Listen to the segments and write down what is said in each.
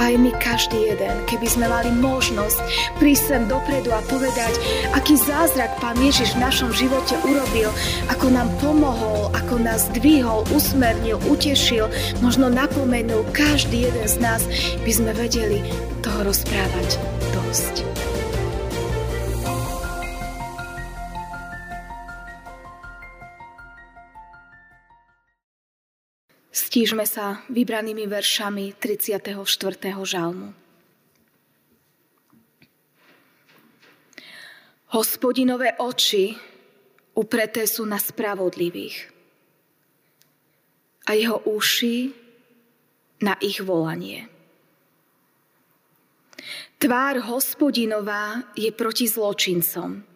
aj my každý jeden, keby sme mali možnosť prísť sem dopredu a povedať, aký zázrak Pán Ježiš v našom živote urobil, ako nám pomohol, ako nás dvihol, usmernil, utešil, možno napomenul, každý jeden z nás by sme vedeli toho rozprávať dosť. Stížme sa vybranými veršami 34. žalmu. Hospodinové oči upreté sú na spravodlivých a jeho uši na ich volanie. Tvár hospodinová je proti zločincom,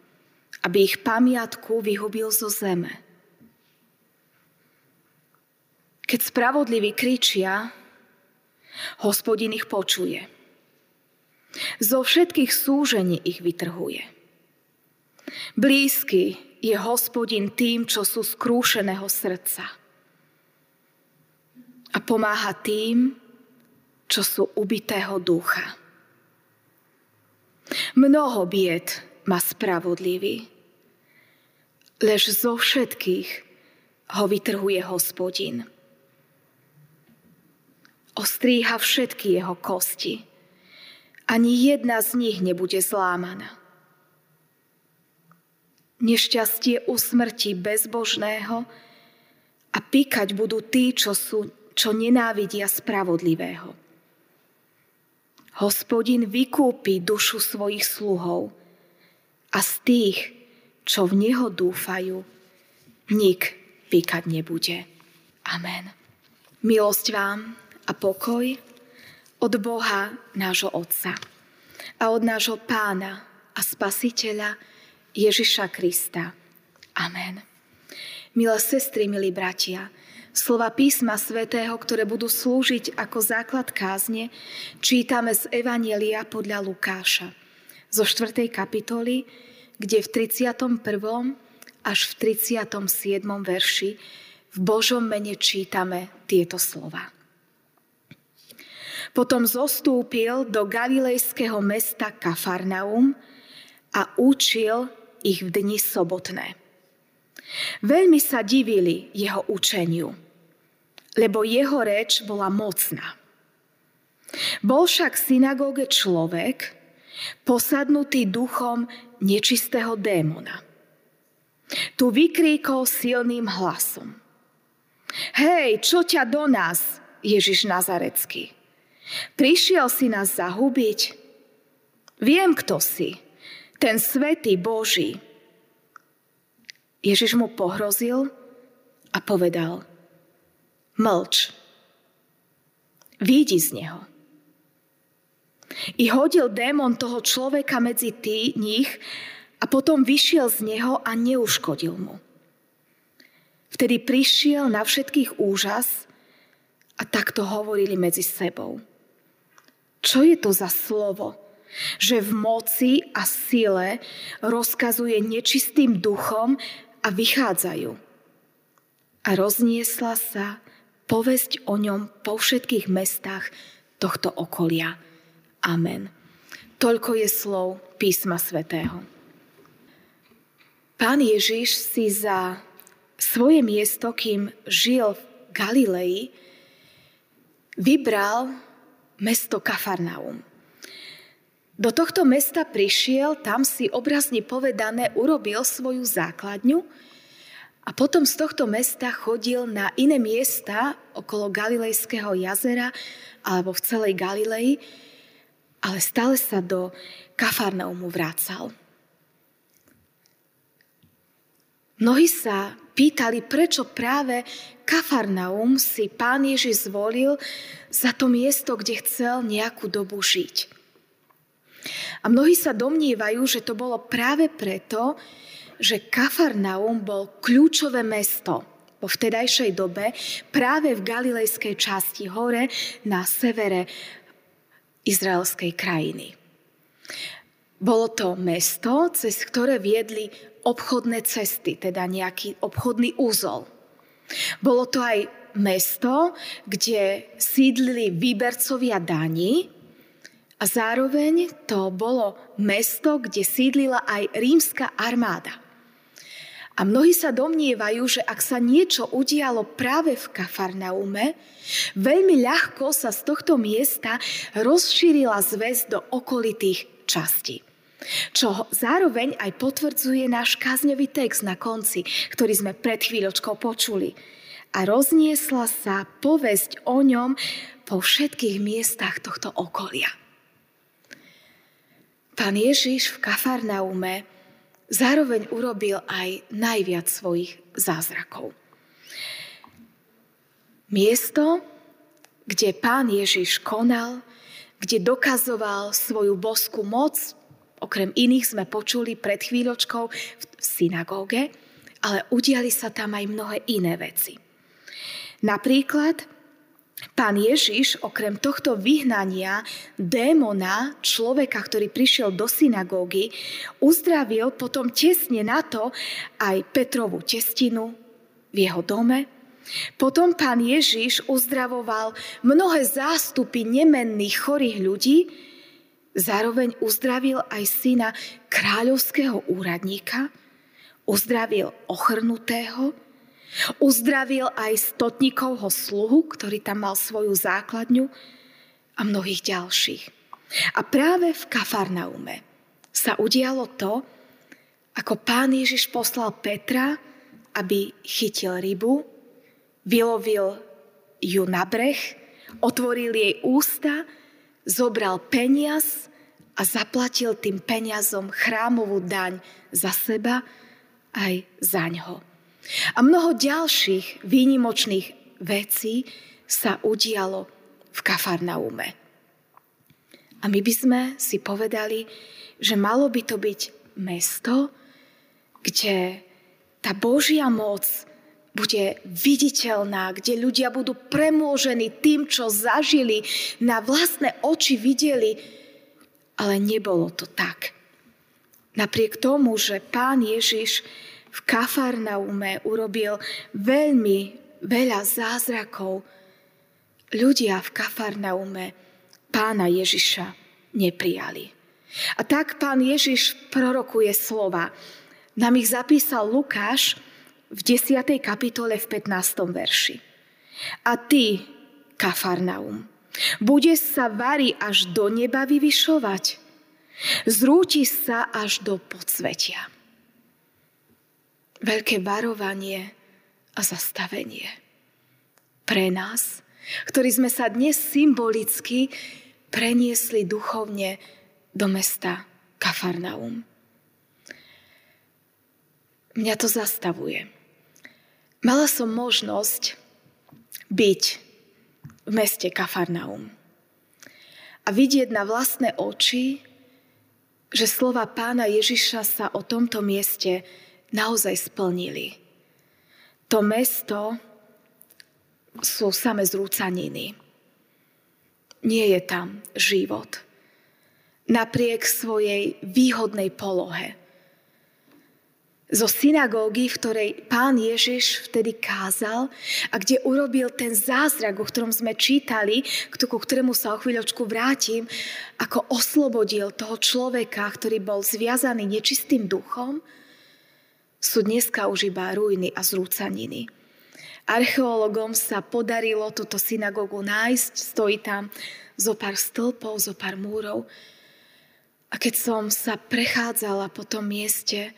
aby ich pamiatku vyhubil zo zeme. Keď spravodliví kričia, hospodin ich počuje. Zo všetkých súžení ich vytrhuje. Blízky je hospodin tým, čo sú skrúšeného srdca. A pomáha tým, čo sú ubitého ducha. Mnoho bied má spravodlivý, lež zo všetkých ho vytrhuje hospodin ostríha všetky jeho kosti. Ani jedna z nich nebude zlámaná. Nešťastie usmrtí bezbožného a píkať budú tí, čo, sú, čo nenávidia spravodlivého. Hospodin vykúpi dušu svojich sluhov a z tých, čo v Neho dúfajú, nik píkať nebude. Amen. Milosť vám a pokoj od Boha nášho Otca a od nášho Pána a Spasiteľa Ježiša Krista. Amen. Milé sestry, milí bratia, slova písma svätého, ktoré budú slúžiť ako základ kázne, čítame z Evanielia podľa Lukáša zo 4. kapitoly, kde v 31. až v 37. verši v Božom mene čítame tieto slova. Potom zostúpil do galilejského mesta Kafarnaum a učil ich v dni sobotné. Veľmi sa divili jeho učeniu, lebo jeho reč bola mocná. Bol však v synagóge človek, posadnutý duchom nečistého démona. Tu vykríkol silným hlasom. Hej, čo ťa do nás, Ježiš Nazarecký? Prišiel si nás zahubiť? Viem, kto si. Ten svetý Boží. Ježiš mu pohrozil a povedal, mlč, výjdi z neho. I hodil démon toho človeka medzi tý, nich a potom vyšiel z neho a neuškodil mu. Vtedy prišiel na všetkých úžas a takto hovorili medzi sebou. Čo je to za slovo? Že v moci a sile rozkazuje nečistým duchom a vychádzajú. A rozniesla sa povesť o ňom po všetkých mestách tohto okolia. Amen. Toľko je slov písma svätého. Pán Ježiš si za svoje miesto, kým žil v Galilei, vybral mesto Kafarnaum. Do tohto mesta prišiel, tam si obrazne povedané urobil svoju základňu a potom z tohto mesta chodil na iné miesta okolo Galilejského jazera alebo v celej Galilei, ale stále sa do Kafarnaumu vrácal. Mnohí sa pýtali, prečo práve Kafarnaum si pán Ježiš zvolil za to miesto, kde chcel nejakú dobu žiť. A mnohí sa domnívajú, že to bolo práve preto, že Kafarnaum bol kľúčové mesto vo vtedajšej dobe práve v galilejskej časti hore na severe izraelskej krajiny. Bolo to mesto, cez ktoré viedli obchodné cesty, teda nejaký obchodný úzol. Bolo to aj mesto, kde sídlili výbercovia daní A zároveň to bolo mesto, kde sídlila aj rímska armáda. A mnohí sa domnievajú, že ak sa niečo udialo práve v Kafarnaume, veľmi ľahko sa z tohto miesta rozšírila zväz do okolitých častí. Čo zároveň aj potvrdzuje náš kázňový text na konci, ktorý sme pred chvíľočkou počuli. A rozniesla sa povesť o ňom po všetkých miestach tohto okolia. Pán Ježiš v Kafarnaume zároveň urobil aj najviac svojich zázrakov. Miesto, kde pán Ježiš konal, kde dokazoval svoju boskú moc, okrem iných sme počuli pred chvíľočkou v synagóge, ale udiali sa tam aj mnohé iné veci. Napríklad Pán Ježiš okrem tohto vyhnania démona, človeka, ktorý prišiel do synagógy, uzdravil potom tesne na to aj Petrovú testinu v jeho dome. Potom pán Ježiš uzdravoval mnohé zástupy nemenných chorých ľudí, zároveň uzdravil aj syna kráľovského úradníka, uzdravil ochrnutého, Uzdravil aj stotníkovho sluhu, ktorý tam mal svoju základňu a mnohých ďalších. A práve v Kafarnaume sa udialo to, ako pán Ježiš poslal Petra, aby chytil rybu, vylovil ju na breh, otvoril jej ústa, zobral peniaz a zaplatil tým peniazom chrámovú daň za seba aj za ňo. A mnoho ďalších výnimočných vecí sa udialo v Kafarnaume. A my by sme si povedali, že malo by to byť mesto, kde tá Božia moc bude viditeľná, kde ľudia budú premôžení tým, čo zažili, na vlastné oči videli. Ale nebolo to tak. Napriek tomu, že pán Ježiš v Kafarnaume urobil veľmi veľa zázrakov. Ľudia v Kafarnaume pána Ježiša neprijali. A tak pán Ježiš prorokuje slova. Nám ich zapísal Lukáš v 10. kapitole v 15. verši. A ty, Kafarnaum, bude sa vari až do neba vyvyšovať. Zrúti sa až do podsvetia veľké varovanie a zastavenie. Pre nás, ktorí sme sa dnes symbolicky preniesli duchovne do mesta Kafarnaum. Mňa to zastavuje. Mala som možnosť byť v meste Kafarnaum a vidieť na vlastné oči, že slova pána Ježiša sa o tomto mieste naozaj splnili. To mesto sú same zrúcaniny. Nie je tam život. Napriek svojej výhodnej polohe. Zo synagógy, v ktorej pán Ježiš vtedy kázal a kde urobil ten zázrak, o ktorom sme čítali, ku ktorému sa o chvíľočku vrátim, ako oslobodil toho človeka, ktorý bol zviazaný nečistým duchom, sú dneska už iba ruiny a zrúcaniny. Archeologom sa podarilo túto synagogu nájsť, stojí tam zo pár stĺpov, zo pár múrov. A keď som sa prechádzala po tom mieste,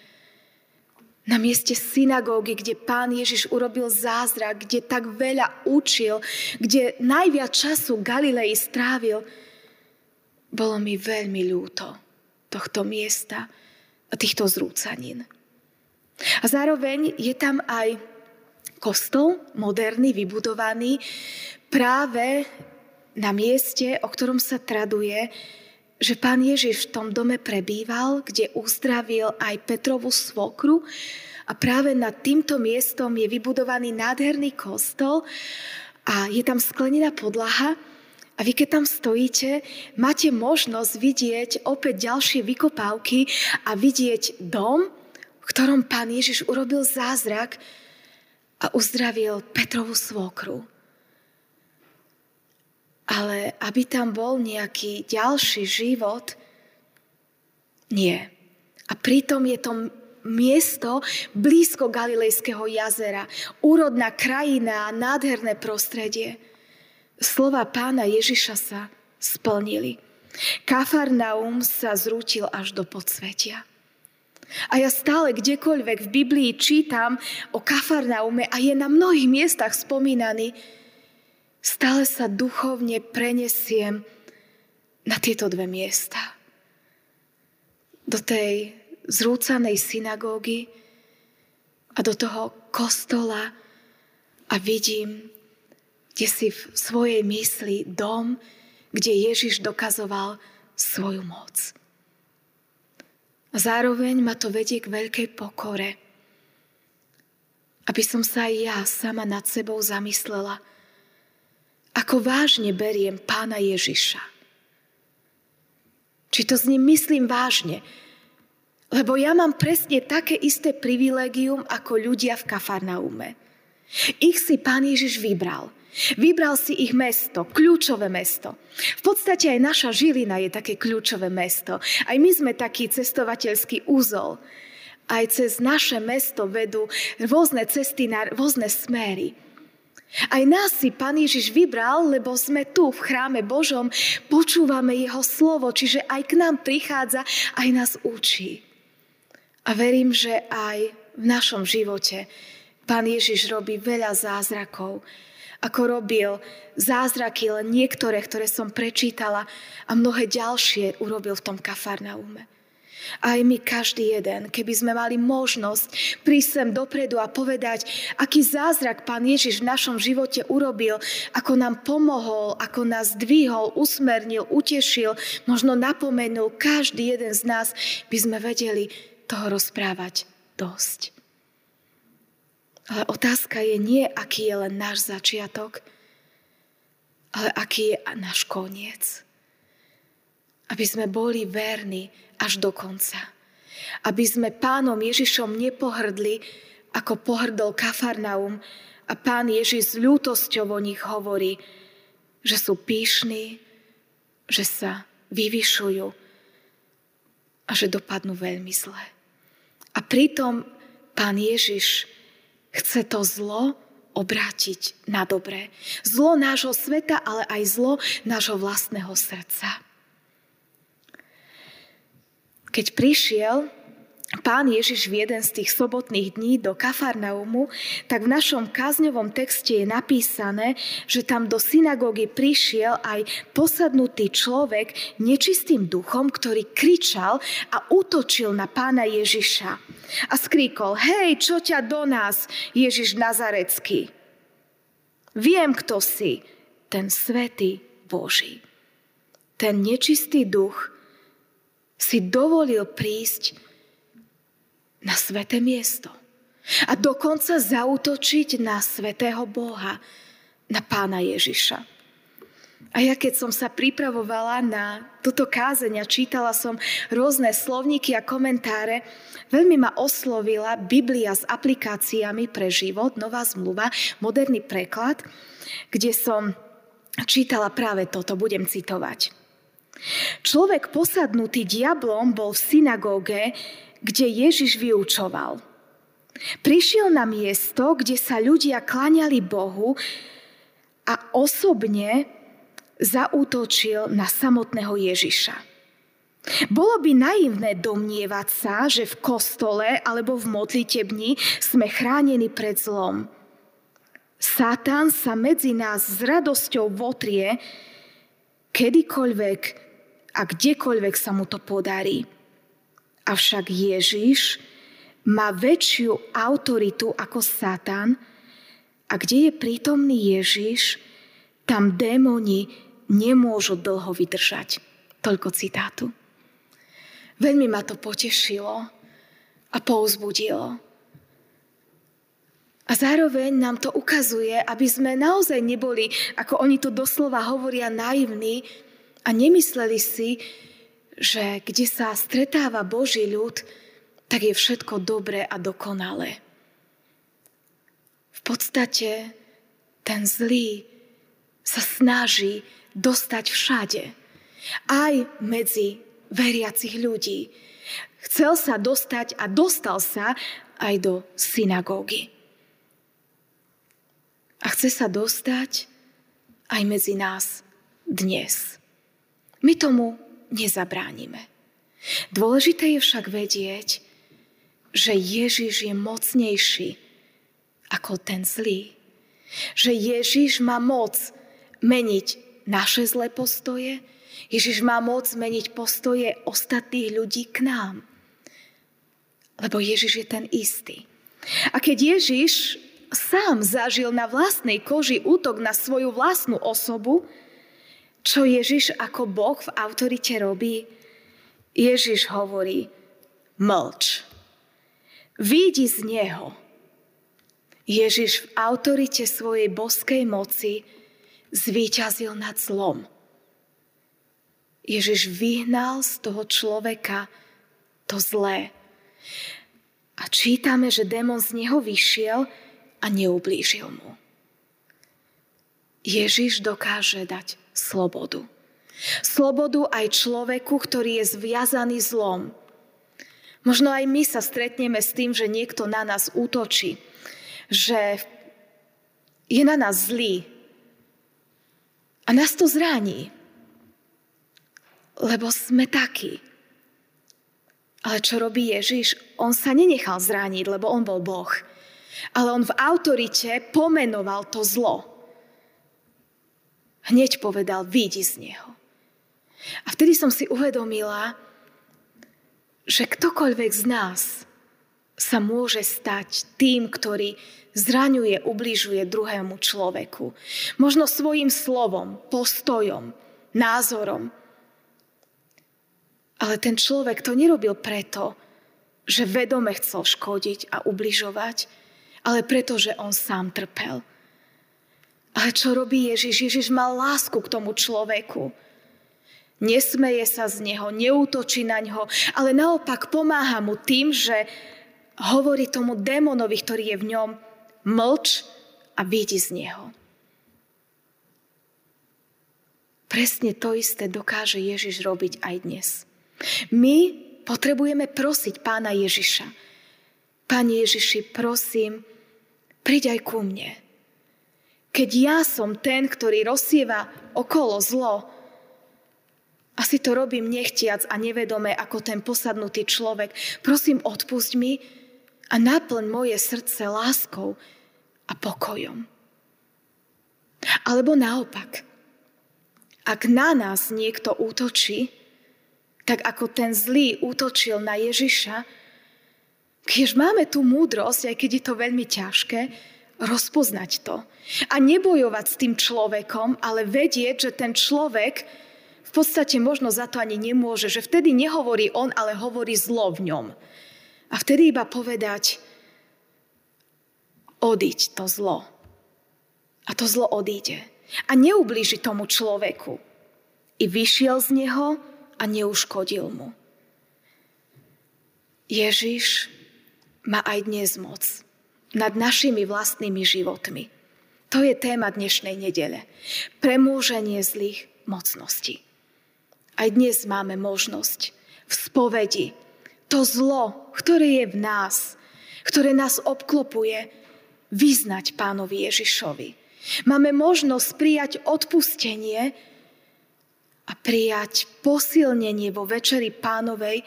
na mieste synagógy, kde pán Ježiš urobil zázrak, kde tak veľa učil, kde najviac času Galilei strávil, bolo mi veľmi ľúto tohto miesta a týchto zrúcanín. A zároveň je tam aj kostol, moderný, vybudovaný, práve na mieste, o ktorom sa traduje, že pán Ježiš v tom dome prebýval, kde uzdravil aj Petrovú svokru a práve nad týmto miestom je vybudovaný nádherný kostol a je tam sklenená podlaha a vy keď tam stojíte, máte možnosť vidieť opäť ďalšie vykopávky a vidieť dom, v ktorom pán Ježiš urobil zázrak a uzdravil Petrovú svokru. Ale aby tam bol nejaký ďalší život, nie. A pritom je to miesto blízko Galilejského jazera, úrodná krajina a nádherné prostredie. Slova pána Ježiša sa splnili. Kafarnaum sa zrútil až do podsvetia. A ja stále kdekoľvek v Biblii čítam o Kafarnaume a je na mnohých miestach spomínaný, stále sa duchovne prenesiem na tieto dve miesta. Do tej zrúcanej synagógy a do toho kostola a vidím, kde si v svojej mysli dom, kde Ježiš dokazoval svoju moc. A zároveň ma to vedie k veľkej pokore, aby som sa aj ja sama nad sebou zamyslela, ako vážne beriem pána Ježiša. Či to s ním myslím vážne, lebo ja mám presne také isté privilegium ako ľudia v Kafarnaume. Ich si pán Ježiš vybral. Vybral si ich mesto, kľúčové mesto. V podstate aj naša Žilina je také kľúčové mesto. Aj my sme taký cestovateľský úzol. Aj cez naše mesto vedú rôzne cesty na rôzne smery. Aj nás si Pán Ježiš vybral, lebo sme tu v chráme Božom, počúvame Jeho slovo, čiže aj k nám prichádza, aj nás učí. A verím, že aj v našom živote Pán Ježiš robí veľa zázrakov, ako robil zázraky len niektoré, ktoré som prečítala a mnohé ďalšie urobil v tom Kafarnaume. Aj my, každý jeden, keby sme mali možnosť prísť sem dopredu a povedať, aký zázrak Pán Ježiš v našom živote urobil, ako nám pomohol, ako nás dvihol, usmernil, utešil, možno napomenul, každý jeden z nás by sme vedeli, toho rozprávať dosť. Ale otázka je nie, aký je len náš začiatok, ale aký je náš koniec. Aby sme boli verní až do konca. Aby sme pánom Ježišom nepohrdli, ako pohrdol Kafarnaum a pán Ježiš s ľútosťou o nich hovorí, že sú píšni, že sa vyvyšujú a že dopadnú veľmi zle. A pritom pán Ježiš chce to zlo obrátiť na dobré. Zlo nášho sveta, ale aj zlo nášho vlastného srdca. Keď prišiel pán Ježiš v jeden z tých sobotných dní do Kafarnaumu, tak v našom kázňovom texte je napísané, že tam do synagógy prišiel aj posadnutý človek nečistým duchom, ktorý kričal a útočil na pána Ježiša. A skríkol, hej, čo ťa do nás, Ježiš Nazarecký? Viem, kto si, ten svetý Boží. Ten nečistý duch si dovolil prísť na sveté miesto. A dokonca zautočiť na svetého Boha, na pána Ježiša. A ja keď som sa pripravovala na toto kázenia, čítala som rôzne slovníky a komentáre, veľmi ma oslovila Biblia s aplikáciami pre život, Nová zmluva, moderný preklad, kde som čítala práve toto, budem citovať. Človek posadnutý diablom bol v synagóge, kde Ježiš vyučoval. Prišiel na miesto, kde sa ľudia klaňali Bohu a osobne zaútočil na samotného Ježiša. Bolo by naivné domnievať sa, že v kostole alebo v modlitebni sme chránení pred zlom. Satan sa medzi nás s radosťou votrie, kedykoľvek a kdekoľvek sa mu to podarí. Avšak Ježiš má väčšiu autoritu ako Satan a kde je prítomný Ježiš, tam démoni nemôžu dlho vydržať. Toľko citátu. Veľmi ma to potešilo a pouzbudilo. A zároveň nám to ukazuje, aby sme naozaj neboli, ako oni to doslova hovoria, naivní a nemysleli si, že kde sa stretáva Boží ľud, tak je všetko dobré a dokonalé. V podstate ten zlý sa snaží dostať všade. Aj medzi veriacich ľudí. Chcel sa dostať a dostal sa aj do synagógy. A chce sa dostať aj medzi nás dnes. My tomu nezabránime. Dôležité je však vedieť, že Ježiš je mocnejší ako ten zlý. Že Ježiš má moc meniť naše zlé postoje, Ježiš má moc meniť postoje ostatných ľudí k nám. Lebo Ježiš je ten istý. A keď Ježiš sám zažil na vlastnej koži útok na svoju vlastnú osobu, čo Ježiš ako Boh v autorite robí? Ježiš hovorí, mlč. Vidí z Neho. Ježiš v autorite svojej boskej moci zvíťazil nad zlom. Ježiš vyhnal z toho človeka to zlé. A čítame, že démon z neho vyšiel a neublížil mu. Ježiš dokáže dať slobodu. Slobodu aj človeku, ktorý je zviazaný zlom. Možno aj my sa stretneme s tým, že niekto na nás útočí, že je na nás zlý a nás to zraní, lebo sme takí. Ale čo robí Ježiš? On sa nenechal zrániť, lebo on bol Boh. Ale on v autorite pomenoval to zlo. Hneď povedal, vidí z neho. A vtedy som si uvedomila, že ktokoľvek z nás sa môže stať tým, ktorý zraňuje, ubližuje druhému človeku. Možno svojim slovom, postojom, názorom, ale ten človek to nerobil preto, že vedome chcel škodiť a ubližovať, ale preto, že on sám trpel. Ale čo robí Ježiš? Ježiš mal lásku k tomu človeku. Nesmeje sa z neho, neútočí na ňo, ale naopak pomáha mu tým, že hovorí tomu démonovi, ktorý je v ňom, mlč a vidí z neho. Presne to isté dokáže Ježiš robiť aj dnes. My potrebujeme prosiť pána Ježiša. Pane Ježiši, prosím, príď aj ku mne. Keď ja som ten, ktorý rozsieva okolo zlo, asi to robím nechtiac a nevedome ako ten posadnutý človek. Prosím, odpusť mi a naplň moje srdce láskou a pokojom. Alebo naopak, ak na nás niekto útočí, tak ako ten zlý útočil na Ježiša, keď máme tú múdrosť, aj keď je to veľmi ťažké, rozpoznať to. A nebojovať s tým človekom, ale vedieť, že ten človek v podstate možno za to ani nemôže, že vtedy nehovorí on, ale hovorí zlo v ňom. A vtedy iba povedať, odiť to zlo. A to zlo odíde. A neublíži tomu človeku. I vyšiel z neho, a neuškodil mu. Ježiš má aj dnes moc nad našimi vlastnými životmi. To je téma dnešnej nedele. Premôženie zlých mocností. Aj dnes máme možnosť v spovedi to zlo, ktoré je v nás, ktoré nás obklopuje, vyznať pánovi Ježišovi. Máme možnosť prijať odpustenie, a prijať posilnenie vo Večeri pánovej,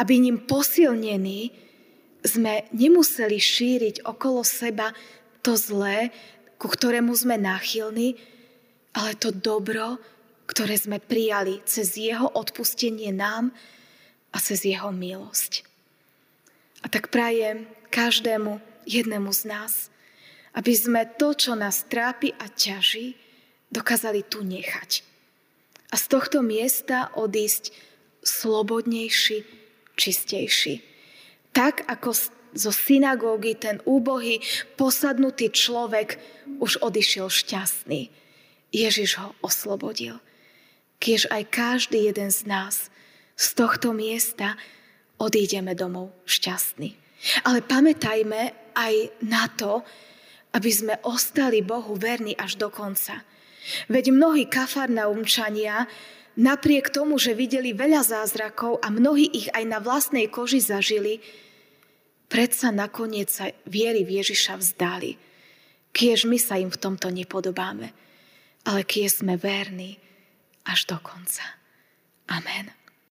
aby ním posilnení sme nemuseli šíriť okolo seba to zlé, ku ktorému sme náchylní, ale to dobro, ktoré sme prijali cez jeho odpustenie nám a cez jeho milosť. A tak prajem každému jednému z nás, aby sme to, čo nás trápi a ťaží, dokázali tu nechať a z tohto miesta odísť slobodnejší, čistejší. Tak ako zo synagógy ten úbohý, posadnutý človek už odišiel šťastný. Ježiš ho oslobodil. Kiež aj každý jeden z nás z tohto miesta odídeme domov šťastný. Ale pamätajme aj na to, aby sme ostali Bohu verní až do konca. Veď mnohí kafarnaumčania, napriek tomu, že videli veľa zázrakov a mnohí ich aj na vlastnej koži zažili, predsa nakoniec sa viery v Ježiša vzdali. Kiež my sa im v tomto nepodobáme, ale kiež sme verní až do konca. Amen.